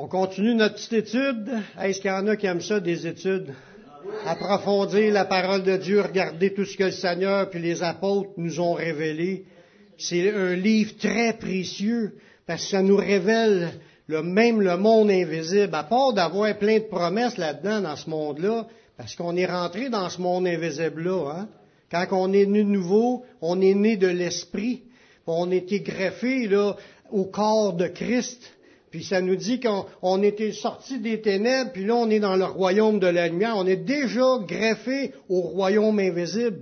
On continue notre petite étude. Est-ce qu'il y en a qui aiment ça, des études? Approfondir la parole de Dieu, regarder tout ce que le Seigneur puis les apôtres nous ont révélé. C'est un livre très précieux parce que ça nous révèle le, même le monde invisible. À part d'avoir plein de promesses là-dedans, dans ce monde-là, parce qu'on est rentré dans ce monde invisible-là. Hein? Quand on est né nouveau, on est né de l'esprit. On a été greffé là, au corps de Christ. Puis ça nous dit qu'on était sorti des ténèbres, puis là on est dans le royaume de la lumière. On est déjà greffé au royaume invisible.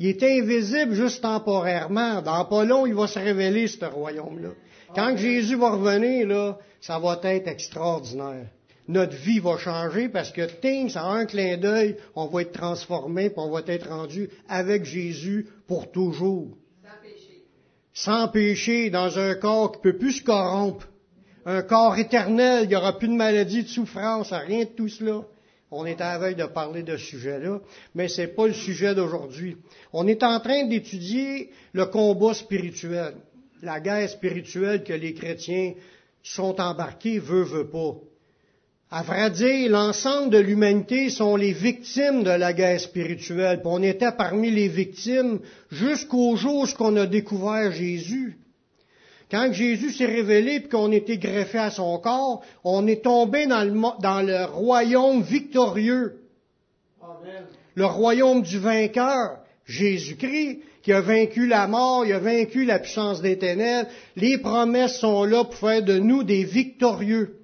Il est invisible juste temporairement. Dans pas long, il va se révéler, ce royaume-là. Quand Jésus va revenir, là, ça va être extraordinaire. Notre vie va changer parce que, ting, ça un clin d'œil, on va être transformé, puis on va être rendu avec Jésus pour toujours. Sans péché. Sans péché, dans un corps qui peut plus se corrompre un corps éternel, il n'y aura plus de maladie, de souffrance, rien de tout cela. On est à veille de parler de ce sujet-là, mais ce n'est pas le sujet d'aujourd'hui. On est en train d'étudier le combat spirituel, la guerre spirituelle que les chrétiens sont embarqués, veut, veut pas. À vrai dire, l'ensemble de l'humanité sont les victimes de la guerre spirituelle. on était parmi les victimes jusqu'au jour où on a découvert Jésus. Quand Jésus s'est révélé et qu'on était greffé à son corps, on est tombé dans le, royaume victorieux. Le royaume du vainqueur, Jésus-Christ, qui a vaincu la mort, il a vaincu la puissance des ténèbres. Les promesses sont là pour faire de nous des victorieux.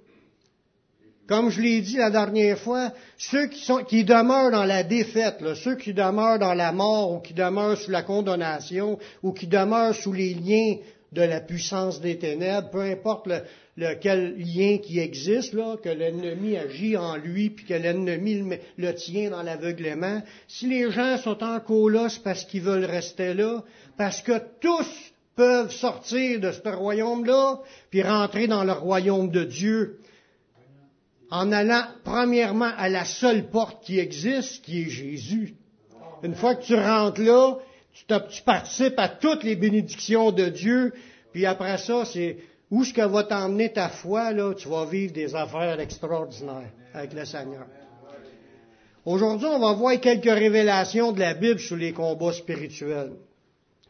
Comme je l'ai dit la dernière fois, ceux qui, sont, qui demeurent dans la défaite, ceux qui demeurent dans la mort ou qui demeurent sous la condamnation ou qui demeurent sous les liens de la puissance des ténèbres, peu importe le, lequel lien qui existe, là, que l'ennemi agit en lui, puis que l'ennemi le, tient dans l'aveuglement, si les gens sont en colosse parce qu'ils veulent rester là, parce que tous peuvent sortir de ce royaume-là, puis rentrer dans le royaume de Dieu, en allant premièrement à la seule porte qui existe, qui est Jésus. Une fois que tu rentres là, tu, participes à toutes les bénédictions de Dieu, puis après ça, c'est où est-ce que va t'emmener ta foi, là, tu vas vivre des affaires extraordinaires avec le Seigneur. Aujourd'hui, on va voir quelques révélations de la Bible sur les combats spirituels.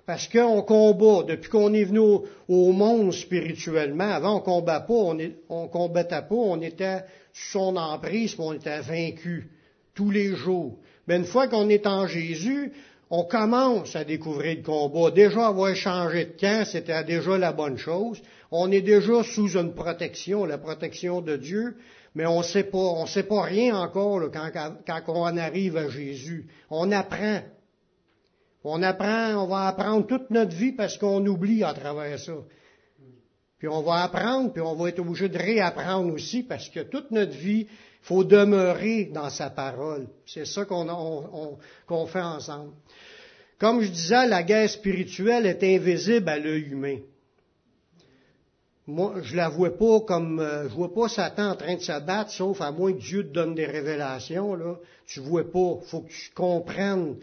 Parce qu'on combat, depuis qu'on est venu au, monde spirituellement, avant on combat pas, on, on combattait pas, on était sous son emprise, on était vaincu tous les jours. Mais une fois qu'on est en Jésus, on commence à découvrir le combat. Déjà avoir changé de camp, c'était déjà la bonne chose. On est déjà sous une protection, la protection de Dieu, mais on sait pas, on sait pas rien encore quand, quand on arrive à Jésus. On apprend. On apprend, on va apprendre toute notre vie parce qu'on oublie à travers ça. Puis on va apprendre, puis on va être obligé de réapprendre aussi parce que toute notre vie, il faut demeurer dans sa parole. C'est ça qu'on fait ensemble. Comme je disais, la guerre spirituelle est invisible à l'œil humain. Moi, je la vois pas comme, euh, je vois pas Satan en train de se battre, sauf à moins que Dieu te donne des révélations, là. Tu vois pas. Faut que tu comprennes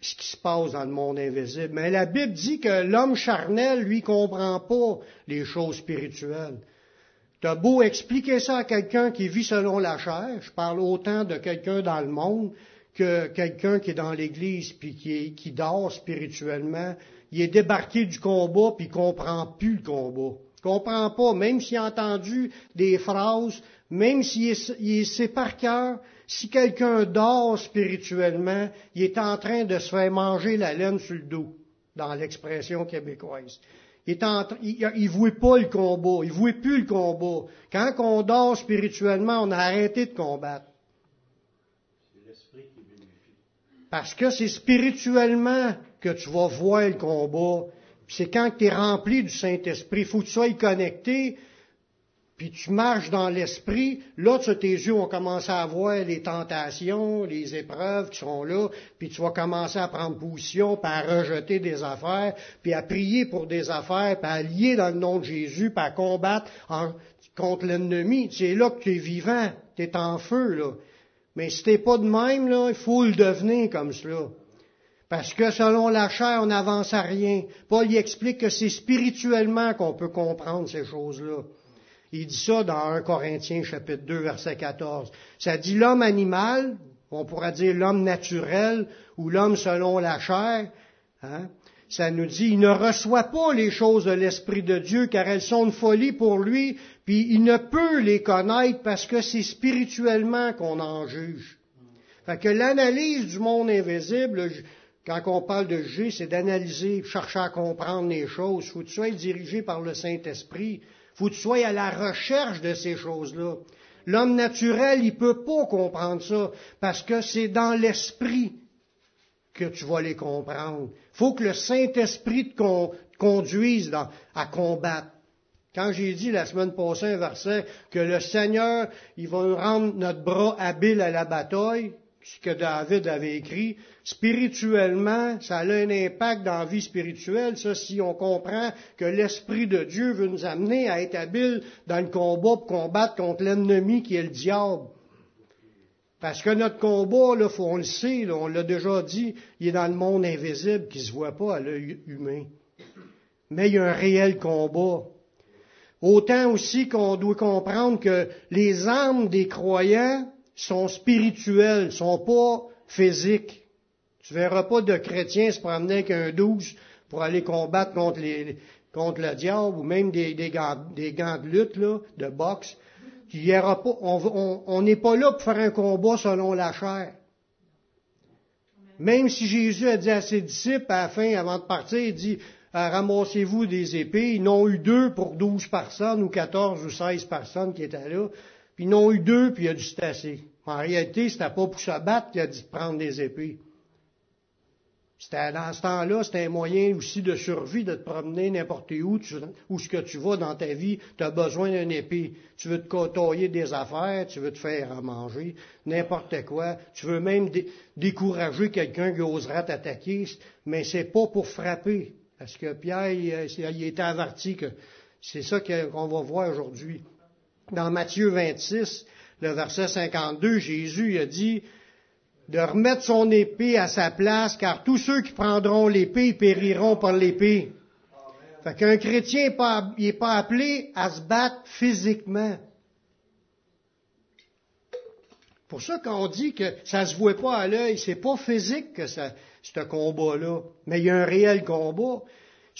ce qui se passe dans le monde invisible. Mais la Bible dit que l'homme charnel, lui, comprend pas les choses spirituelles. T'as beau expliquer ça à quelqu'un qui vit selon la chair, je parle autant de quelqu'un dans le monde que quelqu'un qui est dans l'Église puis qui, dort spirituellement, il est débarqué du combat puis il comprend plus le combat. Il comprend pas, même s'il a entendu des phrases, même s'il sait par cœur, si quelqu'un dort spirituellement, il est en train de se faire manger la laine sur le dos, dans l'expression québécoise. Il, est voit pas le combat, il voit plus le combat. Quand on dort spirituellement, on a arrêté de combattre. Parce que c'est spirituellement que tu vas voir le combat. C'est quand tu es rempli du Saint-Esprit. Il faut que tu sois connecté, puis tu marches dans l'Esprit. Là, tu, tes yeux vont commencer à voir les tentations, les épreuves qui sont là, puis tu vas commencer à prendre position, puis à rejeter des affaires, puis à prier pour des affaires, puis à lier dans le nom de Jésus, puis à combattre contre l'ennemi. C'est là que tu es vivant, tu es en feu, là. Mais si t'es pas de même, là, il faut le devenir comme cela. Parce que selon la chair, on n'avance à rien. Paul y explique que c'est spirituellement qu'on peut comprendre ces choses-là. Il dit ça dans 1 Corinthiens chapitre 2 verset 14. Ça dit l'homme animal, on pourra dire l'homme naturel ou l'homme selon la chair. Hein? Ça nous dit, il ne reçoit pas les choses de l'Esprit de Dieu car elles sont une folie pour lui, puis il ne peut les connaître parce que c'est spirituellement qu'on en juge. Fait que l'analyse du monde invisible, quand on parle de juger, c'est d'analyser, chercher à comprendre les choses. Faut que tu dirigé par le Saint-Esprit. Faut que tu sois à la recherche de ces choses-là. L'homme naturel, il peut pas comprendre ça parce que c'est dans l'esprit que tu vas les comprendre. Faut que le Saint-Esprit te conduise à combattre. Quand j'ai dit la semaine passée un verset que le Seigneur, il va rendre notre bras habile à la bataille, ce que David avait écrit, spirituellement, ça a un impact dans la vie spirituelle, ça, si on comprend que l'Esprit de Dieu veut nous amener à être habiles dans le combat pour combattre contre l'ennemi qui est le diable. Parce que notre combat, là, faut, on le sait, on l'a déjà dit, il est dans le monde invisible qui se voit pas à l'œil humain. Mais il y a un réel combat. Autant aussi qu'on doit comprendre que les armes des croyants sont spirituelles, sont pas physiques. Tu verras pas de chrétiens se promener avec un douze pour aller combattre contre, les, contre le diable ou même des, des, gants, des gants de lutte, là, de boxe. pas, on n'est pas là pour faire un combat selon la chair. Même si Jésus a dit à ses disciples à la fin, avant de partir, il dit, ramassez-vous des épées. Ils n'ont eu deux pour douze personnes ou quatorze ou seize personnes qui étaient là. Puis ils n'ont eu deux, puis il a dû se tasser. En réalité, c'était pas pour se battre qu'il a dit de prendre des épées. C'était, dans ce temps-là, c'était un moyen aussi de survie, de te promener n'importe où, où ce que tu vas dans ta vie, tu as besoin d'une épée. Tu veux te côtoyer des affaires, tu veux te faire manger, n'importe quoi. Tu veux même décourager quelqu'un qui oserait t'attaquer, mais c'est pas pour frapper. Parce que Pierre, il, était averti que c'est ça qu'on va voir aujourd'hui. Dans Matthieu 26, le verset 52, Jésus a dit de remettre son épée à sa place, car tous ceux qui prendront l'épée périront par l'épée. Fait qu'un chrétien n'est pas, appelé à se battre physiquement. Pour ça qu'on dit que ça se voit pas à l'œil, c'est pas physique que ça, ce combat-là, mais il y a un réel combat.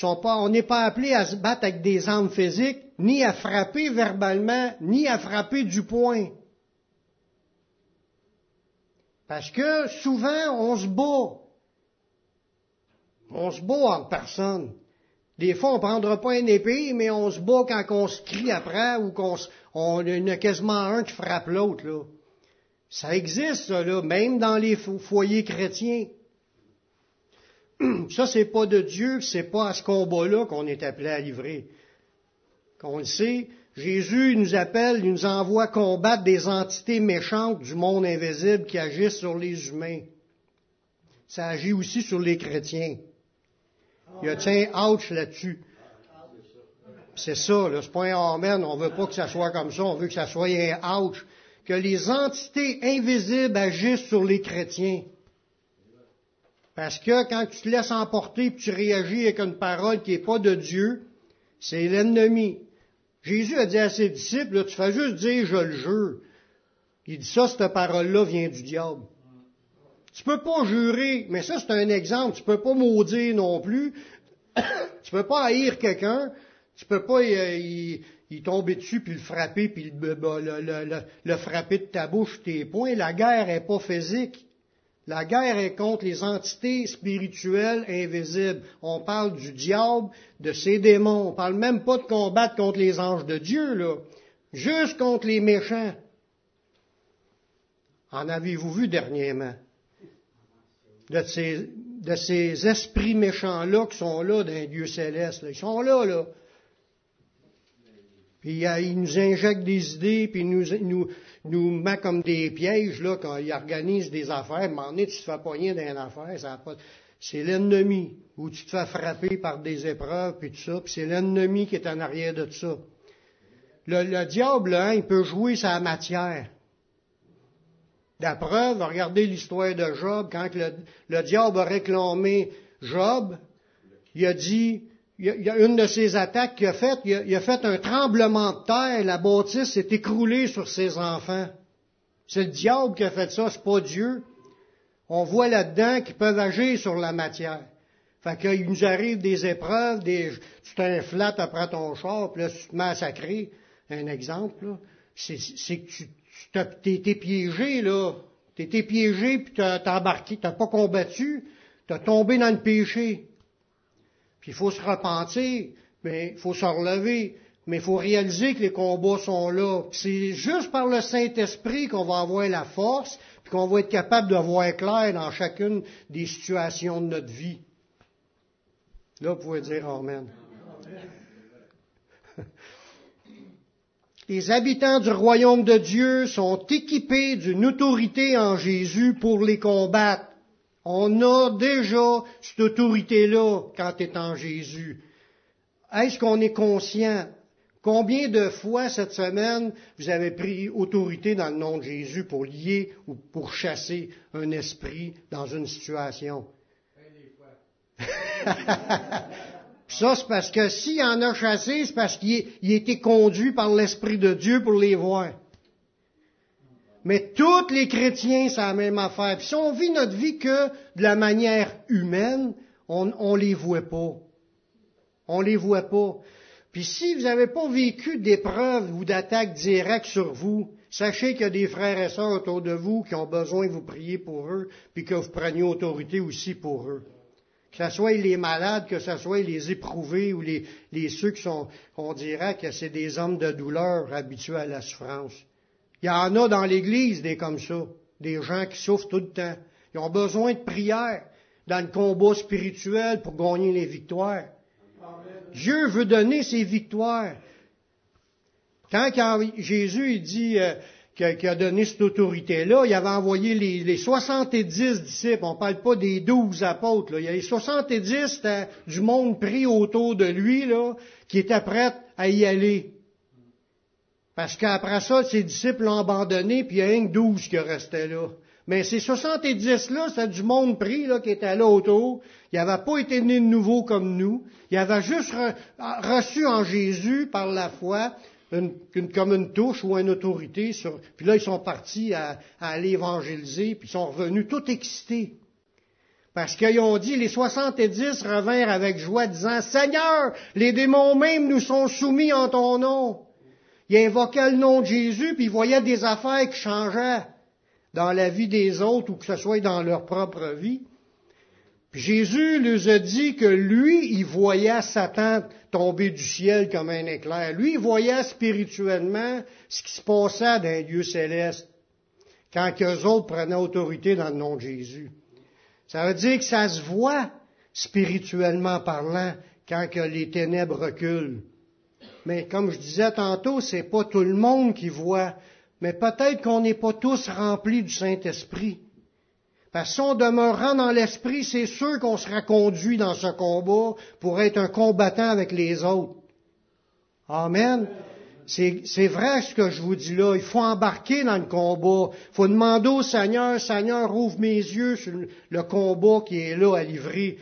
on n'est pas appelé à se battre avec des armes physiques, ni à frapper verbalement, ni à frapper du poing. Parce que souvent, on se bat. On se bat en personne. Des fois, on ne prendra pas une épée, mais on se bat quand on se crie après ou qu'on on, en a quasiment un qui frappe l'autre. Ça existe, ça, même dans les foyers chrétiens. Ça, c'est pas de Dieu, c'est pas à ce combat-là qu'on est appelé à livrer. Qu'on le sait, Jésus nous appelle, il nous envoie combattre des entités méchantes du monde invisible qui agissent sur les humains. Ça agit aussi sur les chrétiens. Il y a un ouch là-dessus. C'est ça, là, c'est un amen. On veut pas que ça soit comme ça. On veut que ça soit un ouch. Que les entités invisibles agissent sur les chrétiens. Parce que quand tu te laisses emporter et tu réagis avec une parole qui n'est pas de Dieu, c'est l'ennemi. Jésus a dit à ses disciples, tu fais juste dire je le jure. Il dit ça, cette parole-là vient du diable. Tu peux pas jurer, mais ça c'est un exemple, tu peux pas maudire non plus. tu peux pas haïr quelqu'un, tu peux pas y, tomber dessus puis le frapper puis le, le, le, frapper de ta bouche tes poings. La guerre est pas physique. La guerre est contre les entités spirituelles invisibles. On parle du diable, de ses démons. On parle même pas de combattre contre les anges de Dieu, là. Juste contre les méchants. En avez-vous vu dernièrement? De ces, esprits méchants-là qui sont là dans Dieu céleste. Ils sont là, là. Puis ils nous injectent des idées, puis ils nous, nous met comme des pièges là, quand ils organisent des affaires. Donné, tu te fais pogner dans une affaire, ça pas... c'est l'ennemi. Ou tu te fais frapper par des épreuves, puis tout ça, puis c'est l'ennemi qui est en arrière de tout ça. Le, diable, hein, il peut jouer sa matière. La preuve, regardez l'histoire de Job, quand le, le diable a réclamé Job, il a dit, il y a une de ses attaques qu'il a faites, il a, fait un tremblement de terre, la bâtisse s'est écroulée sur ses enfants. C'est le diable qui a fait ça, c'est pas Dieu. On voit là-dedans qu'ils peuvent agir sur la matière. Fait qu'il nous arrive des épreuves, des, tu t'inflates après ton char, puis là, tu te sacrer. Un exemple, là. C'est, que tu, tu été piégé, là. T'es piégé, puis t'as, t'as embarqué, t'as pas combattu, t'as tombé dans le péché. Puis il faut se repentir, mais il faut se relever, mais il faut réaliser que les combats sont là. C'est juste par le Saint-Esprit qu'on va avoir la force, puis qu'on va être capable de voir clair dans chacune des situations de notre vie. Là, vous pouvez dire Amen. Les habitants du royaume de Dieu sont équipés d'une autorité en Jésus pour les combattre. On a déjà cette autorité-là quand tu es en Jésus. Est-ce qu'on est conscient? Combien de fois cette semaine vous avez pris autorité dans le nom de Jésus pour lier ou pour chasser un esprit dans une situation? Ça, c'est parce que s'il en a chassé, c'est parce qu'il a été conduit par l'Esprit de Dieu pour les voir. Mais tous les chrétiens, c'est la même affaire. Puis si on vit notre vie que de la manière humaine, on ne les voit pas. On les voit pas. Puis si vous n'avez pas vécu d'épreuves ou d'attaques directes sur vous, sachez qu'il y a des frères et sœurs autour de vous qui ont besoin de vous prier pour eux, puis que vous preniez autorité aussi pour eux. Que ce soit les malades, que ce soit les éprouvés ou les, les ceux qui sont, on dirait que c'est des hommes de douleur habitués à la souffrance. Il y en a dans l'Église des comme ça, des gens qui souffrent tout le temps. Ils ont besoin de prière dans le combat spirituel pour gagner les victoires. Dieu veut donner ses victoires. Quand, Jésus il dit euh, qu'il a donné cette autorité-là, il avait envoyé les, les 70 disciples, on ne parle pas des 12 apôtres, là. il y a les 70 c'était du monde pris autour de lui, là, qui étaient prêts à y aller. Parce qu'après ça, ses disciples l'ont abandonné, puis il y a un que 12 qui restaient là. Mais ces 70-là, c'était du monde pris là, qui était là autour. Il n'avait pas été né de nouveau comme nous. Il avait juste reçu en Jésus, par la foi, une, comme une touche ou une autorité. Sur, puis là, ils sont partis à, aller évangéliser, puis ils sont revenus tout excités. Parce qu'ils ont dit, les 70 revinrent avec joie, disant, Seigneur, les démons même nous sont soumis en ton nom. Ils invoquaient le nom de Jésus, puis ils voyaient des affaires qui changeaient dans la vie des autres ou que ce soit dans leur propre vie. Puis Jésus leur a dit que lui, il voyait Satan tomber du ciel comme un éclair. Lui, il voyait spirituellement ce qui se passait dans un lieu céleste quand eux autres prenaient autorité dans le nom de Jésus. Ça veut dire que ça se voit spirituellement parlant quand que les ténèbres reculent. Mais comme je disais tantôt, c'est pas tout le monde qui voit. Mais peut-être qu'on n'est pas tous remplis du Saint-Esprit. Parce que si on demeurant dans l'Esprit, c'est sûr qu'on sera conduit dans ce combat pour être un combattant avec les autres. Amen. C'est vrai ce que je vous dis là. Il faut embarquer dans le combat. Il faut demander au Seigneur, Seigneur, ouvre mes yeux sur le combat qui est là à livrer.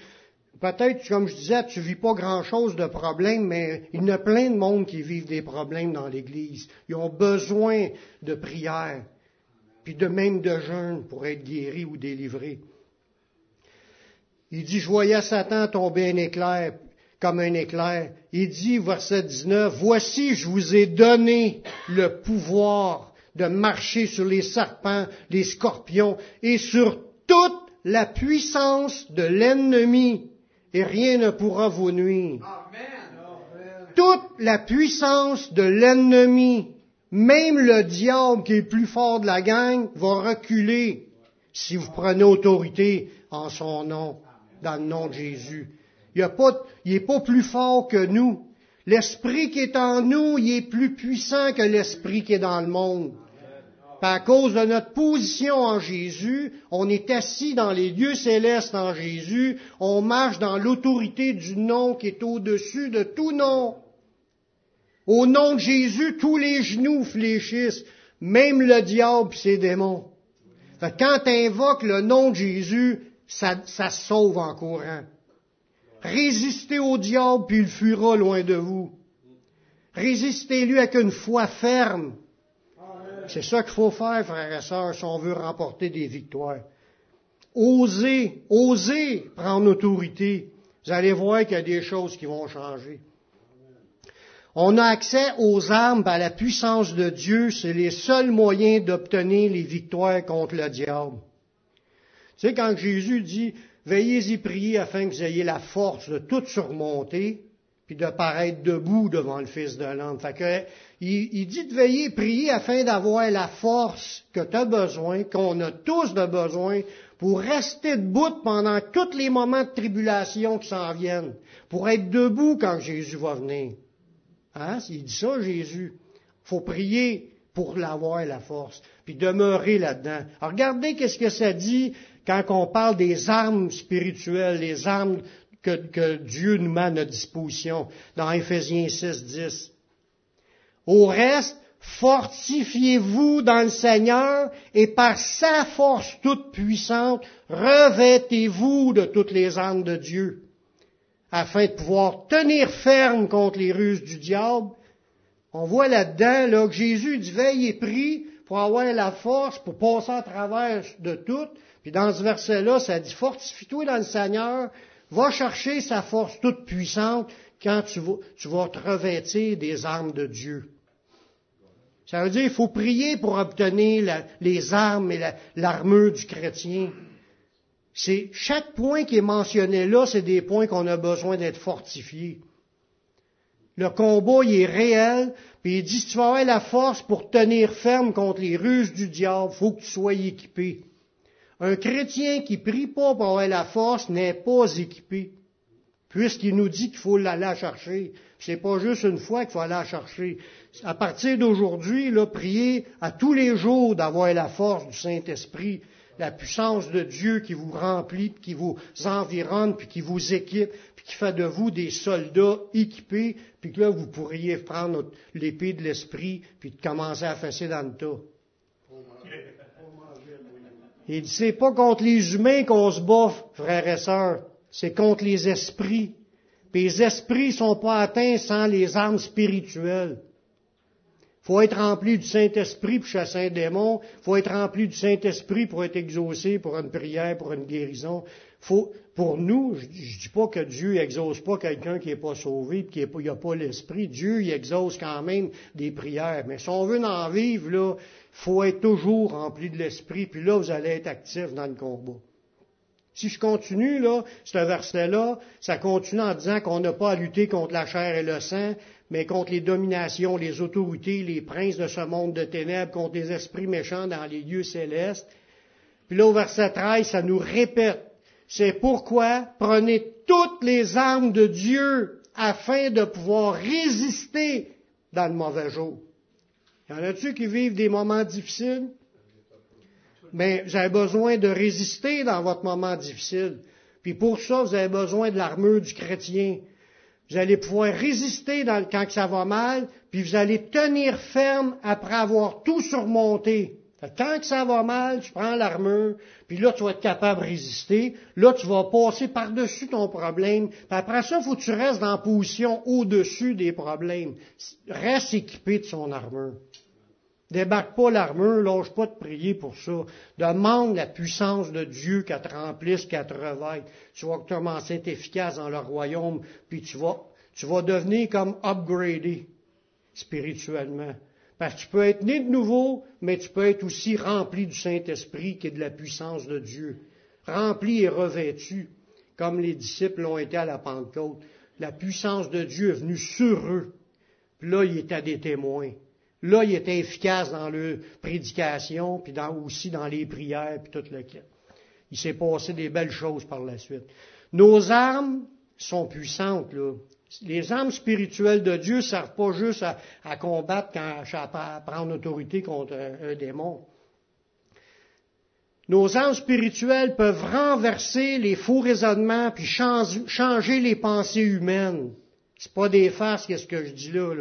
Peut-être, comme je disais, tu vis pas grand-chose de problème, mais il y a plein de monde qui vivent des problèmes dans l'Église. Ils ont besoin de prière, puis de même de jeûne pour être guéris ou délivrés. Il dit, je voyais Satan tomber un éclair, comme un éclair. Il dit, verset 19, Voici, je vous ai donné le pouvoir de marcher sur les serpents, les scorpions et sur toute la puissance de l'ennemi et rien ne pourra vous nuire. Toute la puissance de l'ennemi, même le diable qui est plus fort de la gang, va reculer si vous prenez autorité en son nom, dans le nom de Jésus. Il n'est pas plus fort que nous. L'esprit qui est en nous, il est plus puissant que l'esprit qui est dans le monde à cause de notre position en Jésus, on est assis dans les lieux célestes en Jésus, on marche dans l'autorité du nom qui est au-dessus de tout nom. Au nom de Jésus, tous les genoux fléchissent, même le diable et ses démons. quand tu invoques le nom de Jésus, ça, ça sauve en courant. Résistez au diable, puis il fuira loin de vous. Résistez-lui avec une foi ferme. C'est ça qu'il faut faire, frères et sœurs, si on veut remporter des victoires. Osez, osez prendre autorité. Vous allez voir qu'il y a des choses qui vont changer. On a accès aux armes à la puissance de Dieu. C'est les seuls moyens d'obtenir les victoires contre le diable. Tu sais, quand Jésus dit, veillez y prier afin que vous ayez la force de tout surmonter, puis de paraître debout devant le Fils de l'homme. Fait que, il, dit de veiller, prier afin d'avoir la force que tu as besoin, qu'on a tous de besoin, pour rester debout pendant tous les moments de tribulation qui s'en viennent, pour être debout quand Jésus va venir. Hein? Il dit ça, Jésus. faut prier pour l'avoir, la force, puis demeurer là-dedans. Regardez qu'est-ce que ça dit quand on parle des armes spirituelles, les armes que, Dieu nous met à notre disposition, dans Éphésiens 6, 10. Au reste, fortifiez-vous dans le Seigneur et par sa force toute puissante, revêtez-vous de toutes les armes de Dieu, afin de pouvoir tenir ferme contre les ruses du diable. On voit là-dedans là, que Jésus dit veille et prie pour avoir la force pour passer à travers de tout. Puis dans ce verset-là, ça dit fortifie-toi dans le Seigneur, va chercher sa force toute puissante quand tu vas, te revêtir des armes de Dieu. Ça veut dire qu'il faut prier pour obtenir les armes et l'armure du chrétien. C'est chaque point qui est mentionné là, c'est des points qu'on a besoin d'être fortifiés. Le combat, il est réel, puis il dit, si tu vas avoir la force pour tenir ferme contre les ruses du diable, faut que tu sois équipé. Un chrétien qui prie pas pour avoir la force n'est pas équipé, puisqu'il nous dit qu'il faut l'aller chercher. C'est pas juste une fois qu'il faut aller la chercher à partir d'aujourd'hui, là, priez à tous les jours d'avoir la force du Saint-Esprit, la puissance de Dieu qui vous remplit, qui vous environne, puis qui vous équipe, puis qui fait de vous des soldats équipés, puis que là, vous pourriez prendre l'épée de l'Esprit, puis commencer à fesser dans le tas. Il dit, c'est pas contre les humains qu'on se bat, frères et sœurs, c'est contre les esprits. Les esprits sont pas atteints sans les armes spirituelles faut être rempli du Saint-Esprit pour chasser un démon. faut être rempli du Saint-Esprit pour être exaucé pour une prière, pour une guérison. Faut, pour nous, je, ne dis pas que Dieu exauce pas quelqu'un qui n'est pas sauvé, qui n'a pas l'Esprit. Dieu, il exauce quand même des prières. Mais si on veut en vivre, là, faut être toujours rempli de l'Esprit, puis là, vous allez être actif dans le combat. Si je continue, là, ce verset-là, ça continue en disant qu'on n'a pas à lutter contre la chair et le sang, mais contre les dominations, les autorités, les princes de ce monde de ténèbres, contre les esprits méchants dans les lieux célestes. Puis là, au verset 13, ça nous répète, c'est pourquoi prenez toutes les armes de Dieu afin de pouvoir résister dans le mauvais jour. Y en a-tu qui vivent des moments difficiles? Mais vous avez besoin de résister dans votre moment difficile. Puis pour ça, vous avez besoin de l'armure du chrétien. Vous allez pouvoir résister dans, quand ça va mal, puis vous allez tenir ferme après avoir tout surmonté. Quand ça va mal, tu prends l'armure, puis là, tu vas être capable de résister. Là, tu vas passer par-dessus ton problème. Puis après ça, il faut que tu restes dans position au-dessus des problèmes. Reste équipé de son armure. Débarque pas l'armure, lâche pas de prier pour ça. Demande la puissance de Dieu qu'elle te remplisse, qu'elle te revête. Tu vas commencer à être efficace dans le royaume, puis tu vas, tu vas devenir comme upgradé spirituellement. Parce que tu peux être né de nouveau, mais tu peux être aussi rempli du Saint-Esprit qui est de la puissance de Dieu. Rempli et revêtu, comme les disciples l'ont été à la Pentecôte. La puissance de Dieu est venue sur eux. Puis là, il était des témoins. Là, il était efficace dans leur prédication, puis aussi dans les prières, puis tout le kit. Il s'est passé des belles choses par la suite. Nos armes sont puissantes, là. Les armes spirituelles de Dieu ne servent pas juste à, combattre, quand, à prendre autorité contre un, démon. Nos armes spirituelles peuvent renverser les faux raisonnements puis changer, les pensées humaines. C'est pas des farces, qu'est-ce que je dis là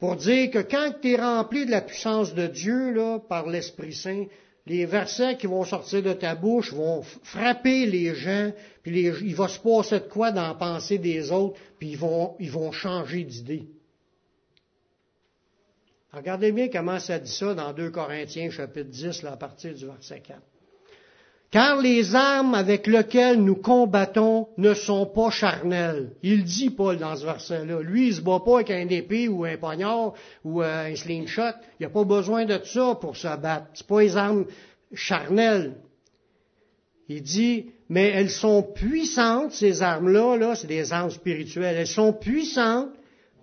pour dire que quand tu es rempli de la puissance de Dieu, là, par l'Esprit Saint, les versets qui vont sortir de ta bouche vont frapper les gens, puis il va se passer de quoi dans la pensée des autres, puis ils vont, ils vont changer d'idée. Regardez bien comment ça dit ça dans 2 Corinthiens chapitre 10, là, à partir du verset 4. Car les armes avec lesquelles nous combattons ne sont pas charnelles. Il dit Paul dans ce verset-là. Lui, il se bat pas avec un épée ou un poignard ou euh, un slingshot. Il n'y a pas besoin de ça pour se battre. C'est pas les armes charnelles. Il dit, mais elles sont puissantes, ces armes-là, là, c'est des armes spirituelles. Elles sont puissantes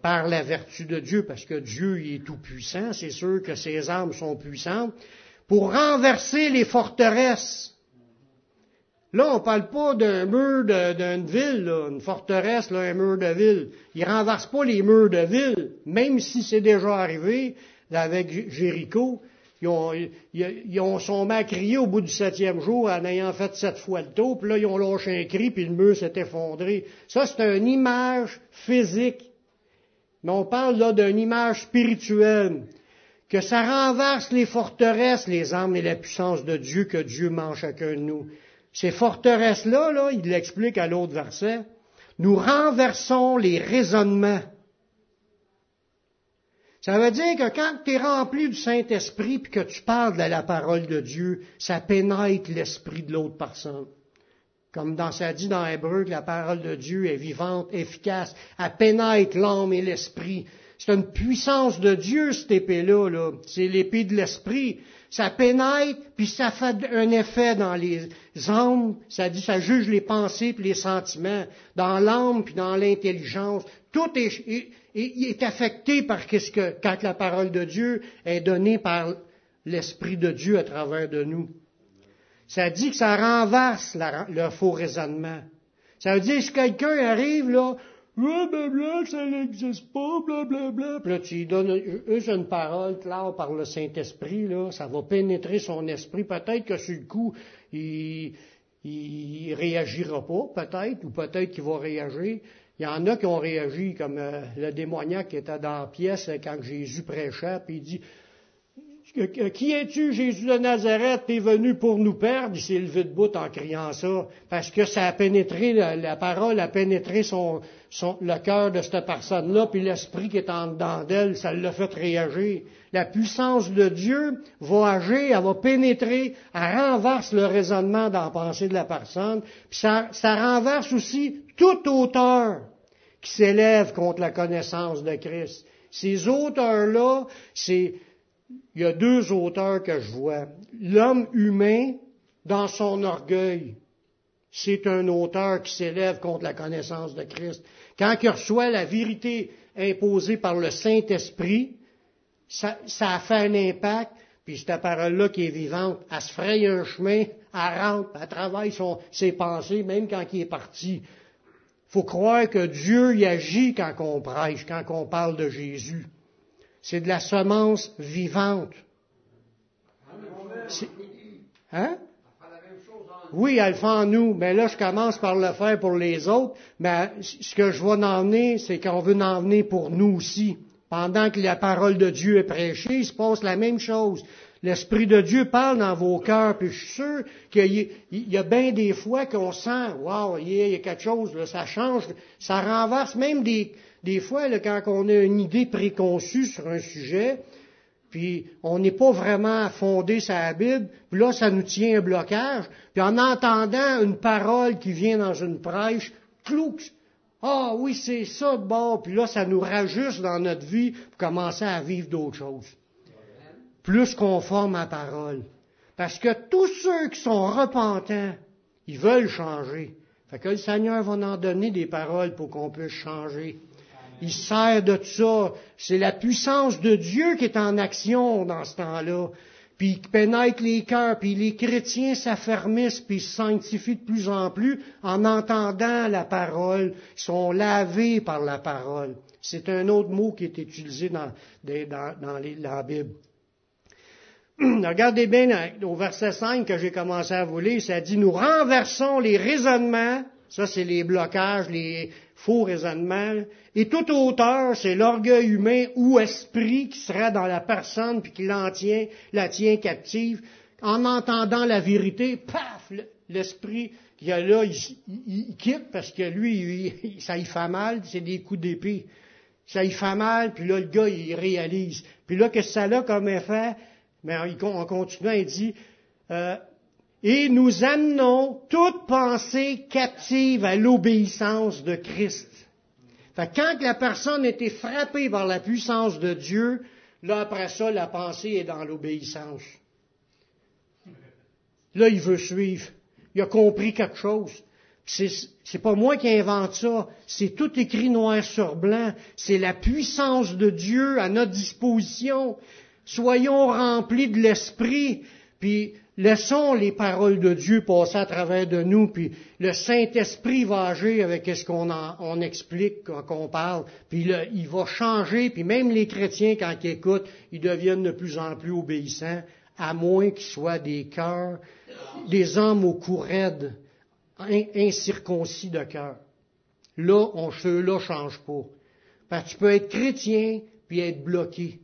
par la vertu de Dieu, parce que Dieu il est tout puissant. C'est sûr que ces armes sont puissantes pour renverser les forteresses Là, on parle pas d'un mur d'une ville, une forteresse, un mur de ville. Ils renversent pas les murs de ville, même si c'est déjà arrivé avec Jéricho. Ils ont, ils, ont à crier au bout du septième jour en ayant fait sept fois le tour, puis là, ils ont lâché un cri, puis le mur s'est effondré. Ça, c'est une image physique. Mais on parle là d'une image spirituelle. Que ça renverse les forteresses, les armes et la puissance de Dieu que Dieu mange chacun de nous. Ces forteresses-là, là, il l'explique à l'autre verset, nous renversons les raisonnements. Ça veut dire que quand tu es rempli du Saint-Esprit puis que tu parles de la parole de Dieu, ça pénètre l'esprit de l'autre personne. Comme dans ça dit dans Hébreu que la parole de Dieu est vivante, efficace, elle pénètre l'âme et l'esprit. C'est une puissance de Dieu, cette épée-là. -là, c'est l'épée de l'esprit ça pénètre, puis ça fait un effet dans les âmes, ça dit, ça juge les pensées puis les sentiments, dans l'âme puis dans l'intelligence. Tout est, affecté par ce que, quand la parole de Dieu est donnée par l'Esprit de Dieu à travers de nous. Ça dit que ça renverse le faux raisonnement. Ça veut dire que si quelqu'un arrive là, blablabla, ça n'existe pas, blablabla. Puis là, tu donnes une parole claire par le Saint-Esprit, là, ça va pénétrer son esprit. Peut-être que sur le coup, il, il réagira pas, peut-être, ou peut-être qu'il va réagir. Il y en a qui ont réagi, comme euh, le démoniaque qui était dans la pièce quand Jésus prêchait, puis il dit, qui es-tu, Jésus de Nazareth, t'es venu pour nous perdre? Il s'est levé de bout en criant ça, parce que ça a pénétré, la, parole a pénétré le cœur de cette personne-là, puis l'esprit qui est en dedans d'elle, ça l'a fait réagir. La puissance de Dieu va agir, elle va pénétrer, elle renverse le raisonnement dans la pensée de la personne, puis ça, ça renverse aussi toute auteur qui s'élève contre la connaissance de Christ. Ces auteurs-là, c'est il y a deux auteurs que je vois. L'homme humain, dans son orgueil, c'est un auteur qui s'élève contre la connaissance de Christ. Quand il reçoit la vérité imposée par le Saint-Esprit, ça, a fait un impact, puis cette parole-là qui est vivante, elle se fraye un chemin, elle rentre, elle travaille ses pensées, même quand il est parti. Faut croire que Dieu y agit quand on prêche, quand on parle de Jésus. C'est de la semence vivante. Hein? Oui, elle fait en nous, mais là, je commence par le faire pour les autres, mais ce que je veux en emmener, c'est qu'on veut en emmener pour nous aussi. Pendant que la parole de Dieu est prêchée, il se passe la même chose. L'Esprit de Dieu parle dans vos cœurs, puis je suis sûr qu'il y, a bien des fois qu'on sent, waouh, il y a quelque chose, ça change, ça renverse même des, des fois, quand on a une idée préconçue sur un sujet, puis on n'est pas vraiment fondé sur la Bible, puis là, ça nous tient un blocage, puis en entendant une parole qui vient dans une prêche, clouc, ah oui, c'est ça de bord, puis là, ça nous rajuste dans notre vie pour commencer à vivre d'autres choses. Plus conforme à la parole. Parce que tous ceux qui sont repentants, ils veulent changer. Fait que le Seigneur va en donner des paroles pour qu'on puisse changer. Il sert de ça. C'est la puissance de Dieu qui est en action dans ce temps-là. Puis il pénètre les cœurs, puis les chrétiens s'affermissent, puis se sanctifient de plus en plus en entendant la parole. Ils sont lavés par la parole. C'est un autre mot qui est utilisé dans, la Bible. Regardez bien au verset 5 que j'ai commencé à vous lire, ça dit, nous renversons les raisonnements, ça c'est les blocages, les faux raisonnements, et toute hauteur, c'est l'orgueil humain ou esprit qui sera dans la personne puis qui l'en tient, la tient captive, en entendant la vérité, paf, l'esprit qu'il a là, il, quitte parce que lui, ça y fait mal, c'est des coups d'épée. Ça y fait mal, puis là, le gars, il réalise. Puis là, que ça a comme effet? Mais en continuant, il dit, euh, et nous amenons toute pensée captive à l'obéissance de Christ. Fait quand la personne était frappée par la puissance de Dieu, là après ça, la pensée est dans l'obéissance. Là, il veut suivre. Il a compris quelque chose. C'est, c'est pas moi qui invente ça. C'est tout écrit noir sur blanc. C'est la puissance de Dieu à notre disposition. Soyons remplis de l'esprit. Puis laissons les paroles de Dieu passer à travers de nous, puis le Saint-Esprit va agir avec ce qu'on on explique, qu'on parle, puis il va changer, puis même les chrétiens, quand ils écoutent, ils deviennent de plus en plus obéissants, à moins qu'ils soient des cœurs, des hommes au cou raide, incirconcis de cœur. Là, on, ceux-là change pas. Parce que tu peux être chrétien, puis être bloqué.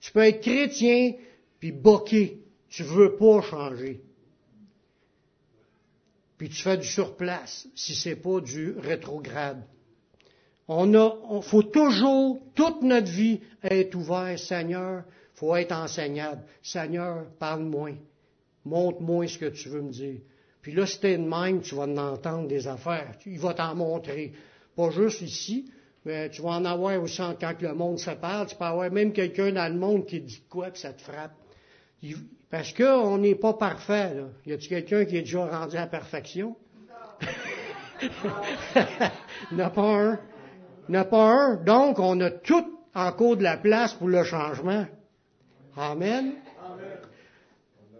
Tu peux être chrétien, puis boqué. Tu veux pas changer. Puis tu fais du surplace si c'est pas du rétrograde. On a, faut toujours, toute notre vie, être ouvert, Seigneur. Faut être enseignable. Seigneur, parle-moi. Montre-moi ce que tu veux me dire. Puis là, si t'es de même, tu vas en entendre des affaires. Il va t'en montrer. Pas juste ici, mais tu vas en avoir aussi quand le monde se parle. Tu peux avoir même quelqu'un dans le monde qui dit quoi, puis ça te frappe. Parce qu'on n'est pas parfait. Là. Y a-t-il quelqu'un qui est déjà rendu à la perfection? Il n'y a pas un. Il n'y a pas un. Donc, on a tout en cours de la place pour le changement. Amen.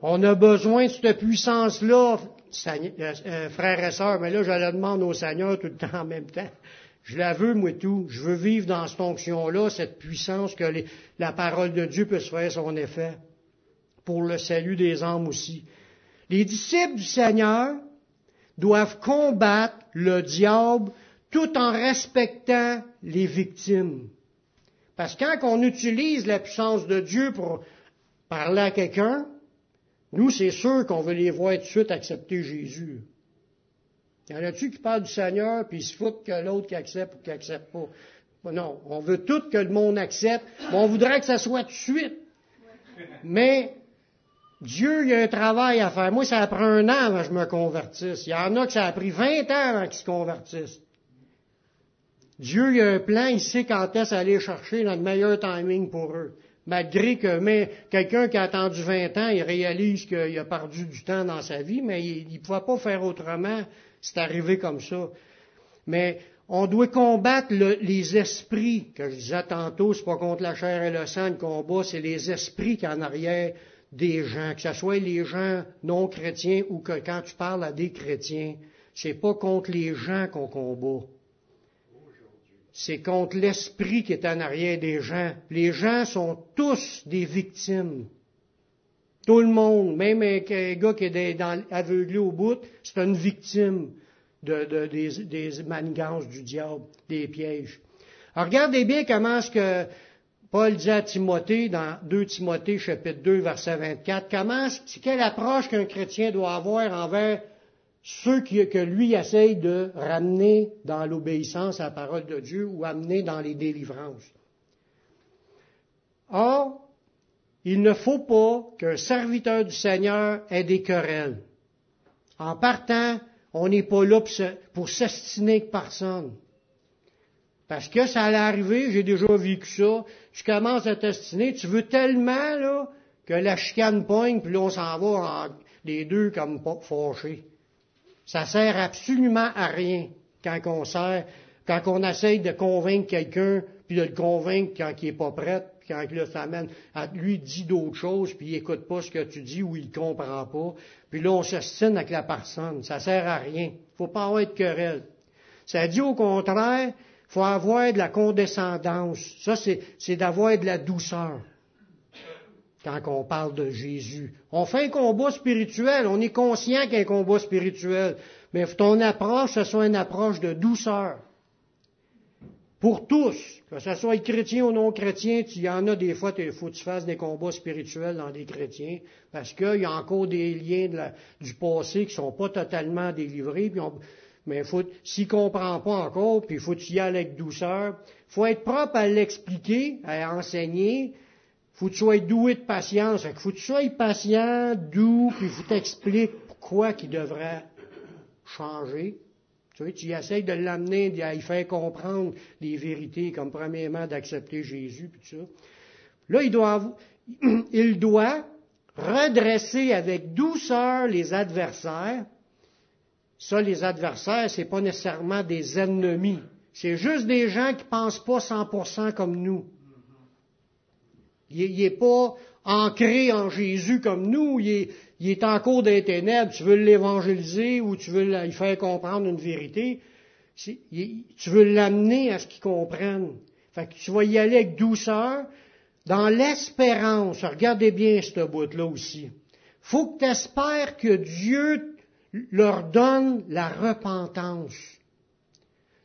On a besoin de cette puissance-là, euh, euh, frères et sœurs, mais là, je la demande au Seigneur tout le temps en même temps. Je la veux, moi, tout. Je veux vivre dans cette onction-là, cette puissance que la parole de Dieu peut se faire son effet pour le salut des âmes aussi. Les disciples du Seigneur doivent combattre le diable tout en respectant les victimes. Parce que quand on utilise la puissance de Dieu pour parler à quelqu'un, nous, c'est sûr qu'on veut les voir tout de suite accepter Jésus. Y en a-tu qui parlent du Seigneur, puis ils se foutent que l'autre qui accepte ou qui accepte pas? Non, on veut tout que le monde accepte, on voudrait que ça soit tout de suite. Mais Dieu, il y a un travail à faire. Moi, ça a pris un an avant que je me convertisse. Il y en a que ça a pris 20 ans avant qu'ils se convertissent. Dieu, il a un plan, il sait quand est-ce aller chercher notre meilleur timing pour eux. Malgré que mais quelqu'un qui a attendu 20 ans, il réalise qu'il a perdu du temps dans sa vie, mais il ne pouvait pas faire autrement. C'est arrivé comme ça. Mais on doit combattre les esprits, que je disais tantôt, c'est pas contre la chair et le sang le combat, c'est les esprits qui en arrière des gens, que ce soit les gens non chrétiens ou que quand tu parles à des chrétiens, c'est pas contre les gens qu'on combat. C'est contre l'esprit qui est en arrière des gens. Les gens sont tous des victimes. Tout le monde, même un, gars qui est aveuglé au bout, c'est une victime de, des, des manigances du diable, des pièges. Alors regardez bien comment est-ce que Paul dit à Timothée, dans 2 Timothée chapitre 2 verset 24, comment, quelle approche qu'un chrétien doit avoir envers ceux qui, que lui essaye de ramener dans l'obéissance à la parole de Dieu ou amener dans les délivrances. Or, il ne faut pas qu'un serviteur du Seigneur ait des querelles. En partant, on n'est pas là pour s'estiner avec personne. Parce que ça allait arriver, j'ai déjà vécu ça, tu commences à t'estiner, tu veux tellement là, que la chicane poigne, puis là on s'en va les deux comme fâchés. Ça sert absolument à rien quand on sert, quand on essaye de convaincre quelqu'un, puis de le convaincre quand il est pas prêt, quand là, ça amène à lui dit d'autres choses, puis il écoute pas ce que tu dis ou il comprend pas, puis là on s'estime avec la personne. Ça sert à rien. Faut pas avoir de querelle. Ça dit au contraire, faut avoir de la condescendance. Ça, c'est d'avoir de la douceur quand on parle de Jésus. On fait un combat spirituel, on est conscient qu'il y a un combat spirituel, mais ton approche, ce soit une approche de douceur. Pour tous, que ce soit chrétien ou non chrétien, il y en a des fois, il faut que tu fasses des combats spirituels dans des chrétiens, parce qu'il y a encore des liens du passé qui sont pas totalement délivrés, mais faut, s'il comprend pas encore, puis il faut y ailles avec douceur. faut être propre à l'expliquer, à enseigner. faut que tu sois doué de patience. Il faut que tu sois patient, doux, puis faut t'expliquer pourquoi qu'il devrait changer. Tu, vois, tu essayes de l'amener, de lui faire comprendre les vérités, comme premièrement d'accepter Jésus, puis tout ça. Là, il doit, il doit redresser avec douceur les adversaires. Ça, les adversaires, c'est pas nécessairement des ennemis. C'est juste des gens qui pensent pas 100% comme nous. Il n'est pas ancré en Jésus comme nous. Il est, il en cours des ténèbres, tu veux l'évangéliser ou tu veux lui faire comprendre une vérité, tu veux l'amener à ce qu'il comprenne. Fait que tu vas y aller avec douceur, dans l'espérance. Regardez bien ce bout-là aussi. Faut que tu espères que Dieu leur donne la repentance.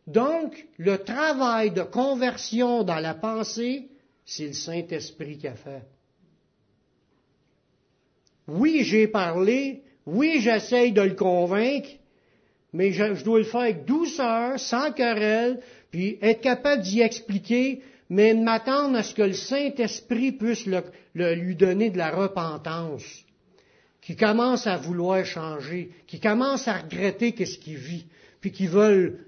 Donc, le travail de conversion dans la pensée, c'est le Saint-Esprit qui a fait. Oui, j'ai parlé, oui, j'essaye de le convaincre, mais je, dois le faire avec douceur, sans querelle, puis être capable d'y expliquer, mais m'attendre à ce que le Saint-Esprit puisse lui donner de la repentance, qui commence à vouloir changer, qui commence à regretter qu'est-ce qu'il vit, puis qui veulent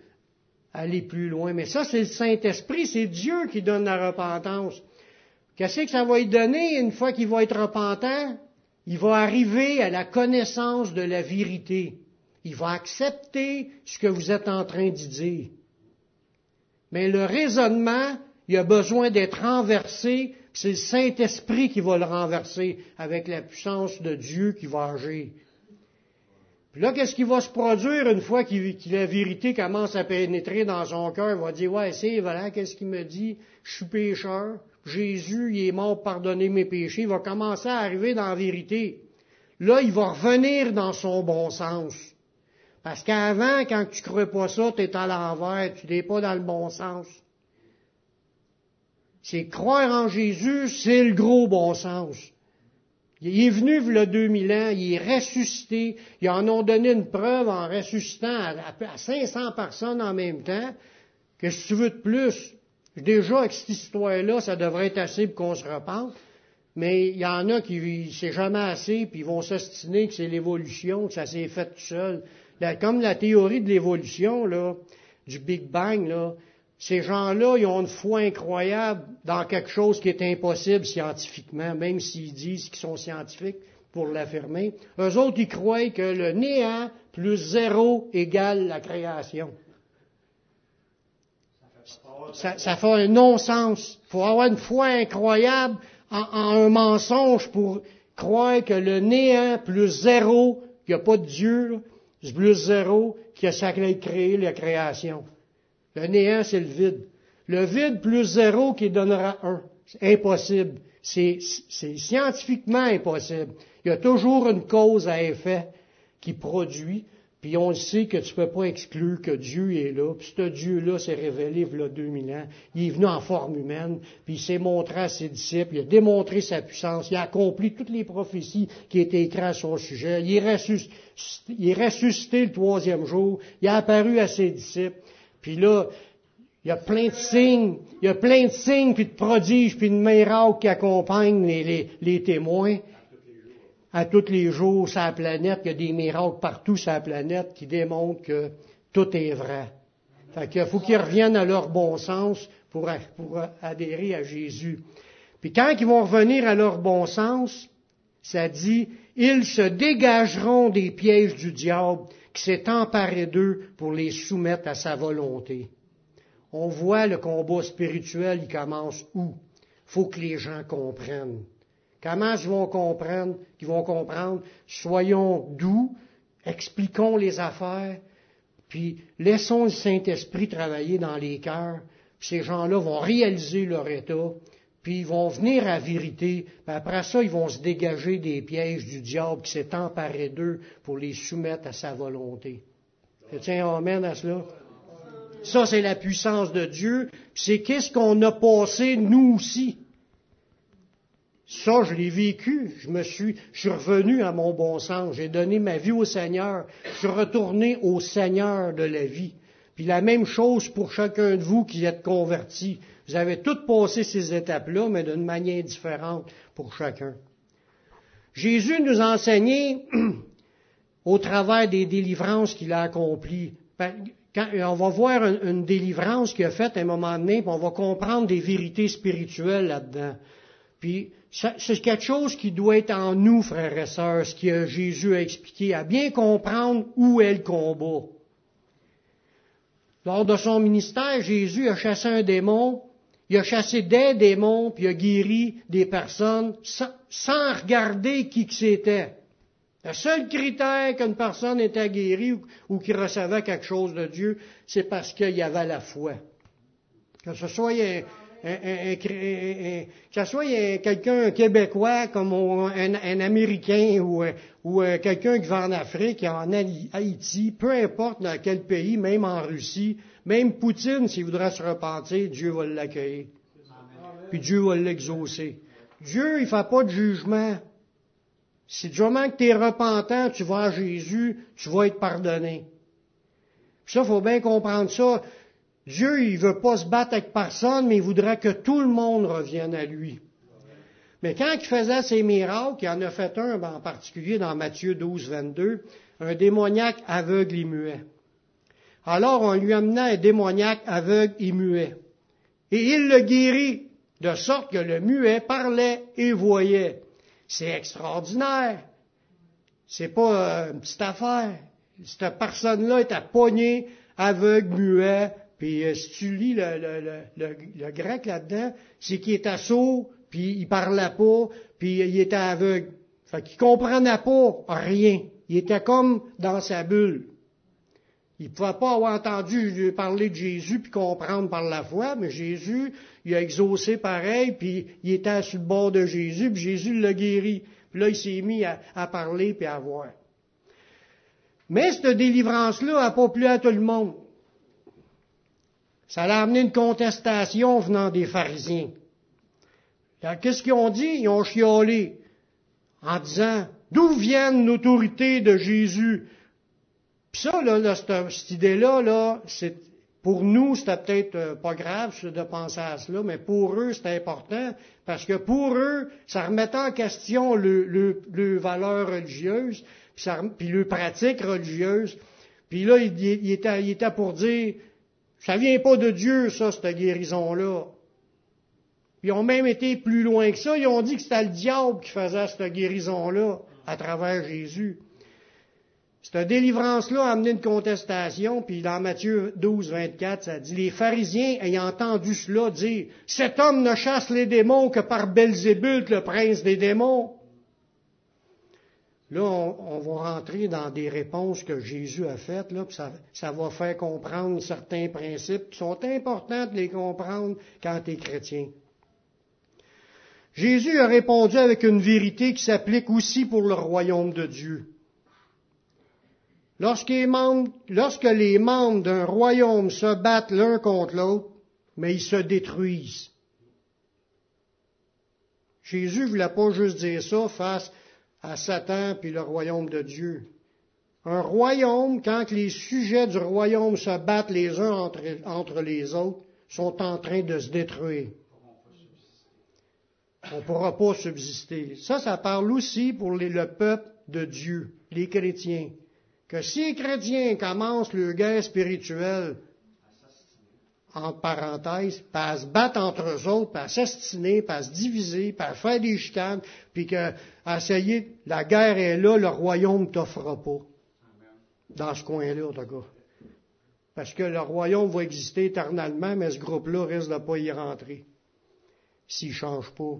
aller plus loin. Mais ça, c'est le Saint-Esprit, c'est Dieu qui donne la repentance. Qu'est-ce que ça va lui donner une fois qu'il va être repentant? il va arriver à la connaissance de la vérité. Il va accepter ce que vous êtes en train d'y dire. Mais le raisonnement, il a besoin d'être renversé, c'est le Saint-Esprit qui va le renverser avec la puissance de Dieu qui va agir. Puis là, qu'est-ce qui va se produire une fois que la vérité commence à pénétrer dans son cœur? Il va dire, ouais, c'est, voilà, qu'est-ce qu'il me dit? Je suis pécheur, Jésus, il est mort pour pardonner mes péchés, il va commencer à arriver dans la vérité. Là, il va revenir dans son bon sens. Parce qu'avant, quand tu ne crois pas ça, tu es à l'envers, tu n'es pas dans le bon sens. C'est croire en Jésus, c'est le gros bon sens. Il est venu a 2000 ans, il est ressuscité, ils en ont donné une preuve en ressuscitant à, 500 personnes en même temps. Que si tu veux de plus? Déjà, avec cette histoire-là, ça devrait être assez pour qu'on se repente. Mais il y en a qui, c'est jamais assez, puis ils vont s'ostiner que c'est l'évolution, que ça s'est fait tout seul. comme la théorie de l'évolution, là, du Big Bang, là, ces gens-là, ils ont une foi incroyable dans quelque chose qui est impossible scientifiquement, même s'ils disent qu'ils sont scientifiques pour l'affirmer. Eux autres, ils croient que le néant plus zéro égale la création ça, ça fait un non-sens. Il faut avoir une foi incroyable en, un mensonge pour croire que le néant plus zéro, qu'il n'y a pas de Dieu, plus zéro, qui a créé la création. Le néant, c'est le vide. Le vide plus zéro qui donnera un. C'est impossible. C'est scientifiquement impossible. Il y a toujours une cause à effet qui produit. Puis on sait que tu ne peux pas exclure que Dieu est là. Puis ce Dieu-là s'est révélé il y a 2000 ans. Il est venu en forme humaine, puis il s'est montré à ses disciples, il a démontré sa puissance, il a accompli toutes les prophéties qui étaient écrites à son sujet. Il est, ressuscité, le troisième jour, il a apparu à ses disciples. Puis là, il y a plein de signes, il y a plein de signes, puis de prodiges, puis de miracles qui accompagnent les, témoins à tous les jours sur la planète, il y a des miracles partout sur la planète qui démontrent que tout est vrai. Fait qu'il faut qu'ils reviennent à leur bon sens pour, pour adhérer à Jésus. Puis quand ils vont revenir à leur bon sens, ça dit, ils se dégageront des pièges du diable qui s'est emparé d'eux pour les soumettre à sa volonté. On voit le combat spirituel, il commence où? faut que les gens comprennent. Comment ils vont comprendre, qu'ils vont comprendre, soyons doux, expliquons les affaires, puis laissons le Saint-Esprit travailler dans les cœurs. ces gens-là vont réaliser leur état, puis ils vont venir à vérité. Puis après ça, ils vont se dégager des pièges du diable qui s'est emparé d'eux pour les soumettre à sa volonté. Tiens, amène à cela. Ça, c'est la puissance de Dieu. C'est qu'est-ce qu'on a passé nous aussi? Ça, je l'ai vécu. Je me suis, je suis revenu à mon bon sens. J'ai donné ma vie au Seigneur. Je suis retourné au Seigneur de la vie. Puis la même chose pour chacun de vous qui êtes convertis. Vous avez toutes passé ces étapes-là, mais d'une manière différente pour chacun. Jésus nous a enseigné au travers des délivrances qu'il a accomplies. On va voir une, délivrance qu'il a faite à un moment donné, puis on va comprendre des vérités spirituelles là-dedans. Puis c'est quelque chose qui doit être en nous, frères et sœurs, ce que Jésus a expliqué, à bien comprendre où est le combat. Lors de son ministère, Jésus a chassé un démon, il a chassé des démons, puis il a guéri des personnes sans, regarder qui que c'était. Le seul critère qu'une personne était guérie ou, ou qui recevait quelque chose de Dieu, c'est parce qu'il y avait la foi. Que ce soit que ce soit quelqu'un québécois comme un, Américain ou, ou quelqu'un qui va en Afrique, en Haïti, peu importe dans quel pays, même en Russie, même Poutine, s'il voudrait se repentir, Dieu va l'accueillir. Puis Dieu va l'exaucer. Dieu, il ne fait pas de jugement. Si du moment que tu es repentant, tu vas à Jésus, tu vas être pardonné. Puis ça, il faut bien comprendre ça. Dieu, il veut pas se battre avec personne, mais il voudrait que tout le monde revienne à lui. Mais quand il faisait ses miracles, il en a fait un en particulier dans Matthieu 12, 22, un démoniaque aveugle et muet. Alors on lui amenait un démoniaque aveugle et muet. Et il le guérit, de sorte que le muet parlait et voyait. C'est extraordinaire. C'est pas euh, une petite affaire. Cette personne-là était poignée, aveugle, muet, puis euh, si tu lis le, grec là-dedans, c'est qu'il était sourd, puis il parlait pas, puis il était aveugle. Fait qu'il comprenait pas rien. Il était comme dans sa bulle. Il ne pouvait pas avoir entendu parler de Jésus puis comprendre par la foi, mais Jésus, il a exaucé pareil, puis il était sur le bord de Jésus, puis Jésus l'a guéri. Puis là, il s'est mis à, parler puis à voir. Mais cette délivrance-là n'a pas plu à tout le monde. Ça a amené une contestation venant des pharisiens. Qu'est-ce qu'ils ont dit? Ils ont chiolé en disant, d'où viennent l'autorité de Jésus? Puis ça, là, cette, idée-là, là, c'est, pour nous, c'était peut-être euh, pas grave de penser à cela, mais pour eux, c'était important, parce que pour eux, ça remettait en question le, le, le valeur religieuse, puis, ça, puis le pratique religieuse. Puis là, il, il, était, il était pour dire, ça vient pas de Dieu, ça, cette guérison-là. Ils ont même été plus loin que ça. Ils ont dit que c'était le diable qui faisait cette guérison-là à travers Jésus. Cette délivrance-là a amené une contestation, puis dans Matthieu 12, 24, ça dit, les pharisiens ayant entendu cela dire, cet homme ne chasse les démons que par Belzébuth, le prince des démons. Là, on, va rentrer dans des réponses que Jésus a faites, là, puis ça, ça, va faire comprendre certains principes qui sont importants de les comprendre quand tu es chrétien. Jésus a répondu avec une vérité qui s'applique aussi pour le royaume de Dieu. Lorsque les membres, lorsque les membres d'un royaume se battent l'un contre l'autre, mais ils se détruisent. Jésus ne voulait pas juste dire ça face à Satan puis le royaume de Dieu. Un royaume, quand les sujets du royaume se battent les uns entre, les autres, sont en train de se détruire. On ne pourra pas subsister. Ça, ça parle aussi pour le peuple de Dieu, les chrétiens. Que si les chrétiens commencent le guerre spirituelle entre parenthèses, puis à se battre entre eux autres, puis à s'astiner, à se diviser, puis à faire des chicanes, puis que, à essayer, la guerre est là, le royaume ne t'offrira pas. Dans ce coin-là, en tout cas. Parce que le royaume va exister éternellement, mais ce groupe-là risque de pas y rentrer. S'il change pas.